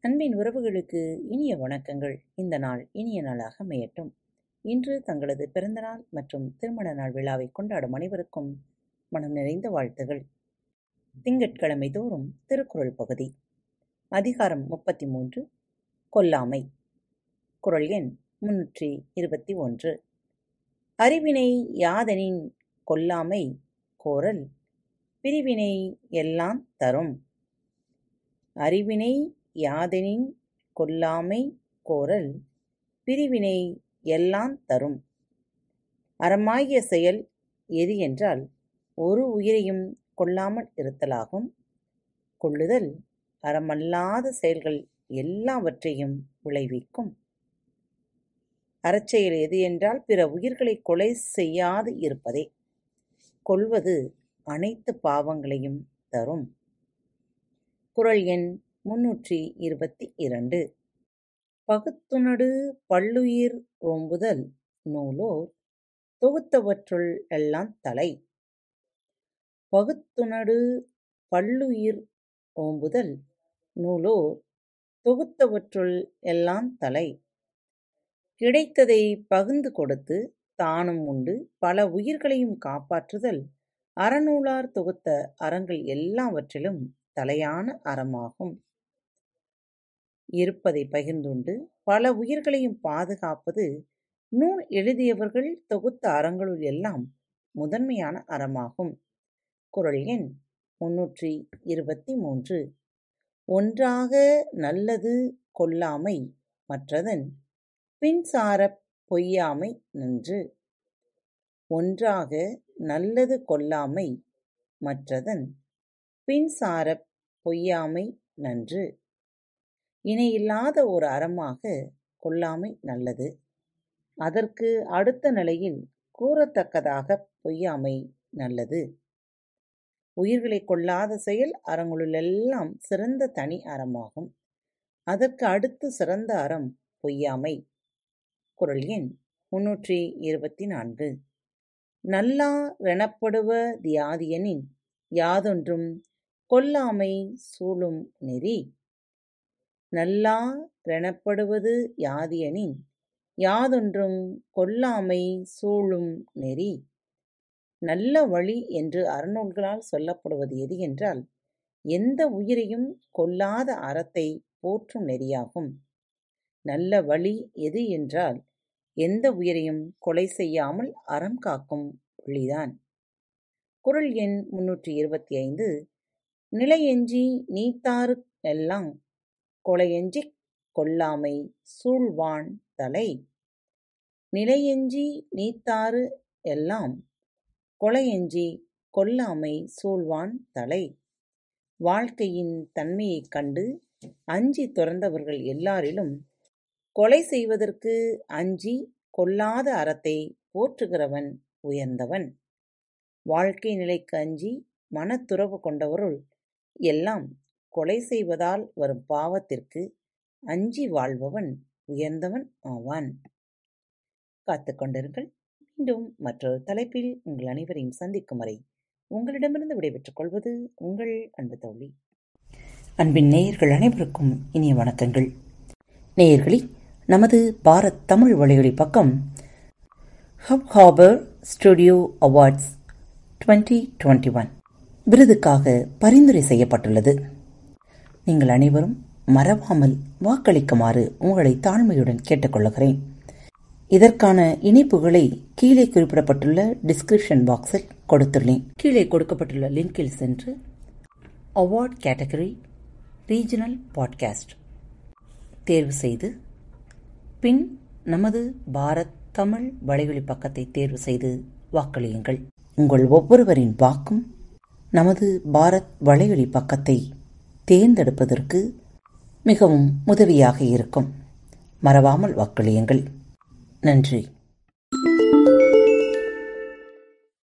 அன்பின் உறவுகளுக்கு இனிய வணக்கங்கள். இந்த நாள் இனிய நாளாக அமையட்டும். இன்று தங்களது பிறந்தநாள் மற்றும் திருமண நாள் விழாவை கொண்டாடும் அனைவருக்கும் மனம் நிறைந்த வாழ்த்துகள். திங்கட்கிழமை தோறும் திருக்குறள் பகுதி. அதிகாரம் முப்பத்தி மூன்று கொல்லாமை. குரல் எண் முன்னூற்றி இருபத்தி ஒன்று அறிவினை யாதெனின் கொல்லாமை கோரல். பிரிவினை எல்லாம் தரும். அறிவினை யாதெனின் கொல்லாமை கோரல் பிரிவினை எல்லாந் தரும். அறமாகிய செயல் எது என்றால் ஒரு உயிரையும் கொல்லாமல் இருத்தலாகும். கொள்ளுதல் அறமல்லாத செயல்கள் எல்லாவற்றையும் விளைவிக்கும். அறச்செயல் எது என்றால் பிற உயிர்களை கொலை செய்யாது இருப்பதே. கொள்வது அனைத்து பாவங்களையும் தரும். குரல் எண் முன்னூற்றி இருபத்தி இரண்டு. பகுத்துணடு பல்லுயிர் ரோம்புதல் நூலோர் தொகுத்தவற்றுள் எல்லாம் தலை. பகுத்துணடு பல்லுயிர் ஓம்புதல் நூலோர் தொகுத்தவற்றுள் எல்லாம் தலை. கிடைத்ததை பகுந்து கொடுத்து தானும் உண்டு. பல உயிர்களையும் காப்பாற்றுதல். அறநூலார் தொகுத்த அறங்கள் எல்லாவற்றிலும் தலையான அறமாகும். இருப்பதை பகிர்ந்துண்டு. பல உயிர்களையும் பாதுகாப்பது நூல் எழுதியவர்கள் தொகுத்த அறங்களுள் எல்லாம் முதன்மையான அறமாகும். குரல் எண் முன்னூற்றி இருபத்தி மூன்று ஒன்றாக நல்லது கொல்லாமை மற்றதன் பின்சாரப் பொய்யாமை நன்று. ஒன்றாக நல்லது கொல்லாமை மற்றதன் பின்சாரப் பொய்யாமை நன்று. இணையில்லாத ஒரு அறமாக கொள்ளாமை நல்லது. அதற்கு அடுத்த நிலையில் கூறத்தக்கதாக பொய்யாமை நல்லது. உயிர்களை கொள்ளாத செயல் அறங்களுளெல்லாம் சிறந்த தனி அறமாகும். அதற்கு அடுத்து சிறந்த அறம் பொய்யாமை. குரல் எண் முன்னூற்றி இருபத்தி நான்கு நல்லா எனப்படுவ தியாதியனின் யாதொன்றும் கொல்லாமை சூழும் நெறி நல்லா ரெனப்படுவது யாதியனின்? யாதொன்றும் கொல்லாமை சூழும் நெறி? நல்ல வழி என்று அறநூல்களால் சொல்லப்படுவது எது என்றால் எந்த உயிரையும் கொல்லாத அறத்தை போற்றும் நெறியாகும். நல்ல வழி எது என்றால் எந்த உயிரையும் கொலை செய்யாமல் அறம் காக்கும் வழிதான். குரல் எண் முன்னூற்றி இருபத்தி ஐந்து நிலையெஞ்சி நீத்தாரு எல்லாம் கொலையெஞ்சிக் கொல்லாமை சூழ்வான் தலை. நிலையெஞ்சி நீத்தாறு எல்லாம் கொலையெஞ்சி கொல்லாமை சூழ்வான் தலை. வாழ்க்கையின் தன்மையைக் கண்டு அஞ்சி துறந்தவர்கள் எல்லாரிலும் கொலை செய்வதற்கு அஞ்சி கொல்லாத அறத்தை போற்றுகிறவன் உயர்ந்தவன். வாழ்க்கை நிலைக்கு அஞ்சி மனத்துறவு கொண்டவருள் எல்லாம் கொலை செய்வதால் வரும் பாவத்திற்கு அஞ்சி வாழ்பவன் உயர்ந்தவன் ஆவான். காத்துக் கொண்டிருங்கள். மீண்டும் மற்றொரு தலைப்பில் உங்கள் அனைவரையும் சந்திக்கும் வரை உங்களிடமிருந்து விடைபெற்றுக் கொள்வது உங்கள் அன்பு தோழி. அன்பின் நேயர்கள் அனைவருக்கும் இனிய வணக்கங்கள். நேயர்களே நமது பாரத் தமிழ் வழியொலி பக்கம் Hubhopper studio awards twenty twenty one விருதுக்காக பரிந்துரை செய்யப்பட்டுள்ளது. நீங்கள் அனைவரும் மறவாமல் வாக்களிக்குமாறு உங்களை தாழ்மையுடன் கேட்டுக்கொள்கிறேன் இதற்கான இணைப்புகளை கீழே குறிப்பிடப்பட்டுள்ள டிஸ்கிரிப்ஷன் பாக்ஸில் கொடுத்துள்ளேன். கீழே கொடுக்கப்பட்டுள்ள லிங்கில் சென்று அவார்ட் கேட்டகரி ரீஜனல் பாட்காஸ்ட் தேர்வு செய்து பின் நமது பாரத் தமிழ் வலைவழி பக்கத்தை தேர்வு செய்து வாக்களியுங்கள். உங்கள் ஒவ்வொருவரின் வாக்கும் நமது பாரத் வலைவழி பக்கத்தை தேர்ந்தெடுப்பதற்கு மிகவும் உதவியாக இருக்கும். மறவாமல் வாக்களியுங்கள். நன்றி.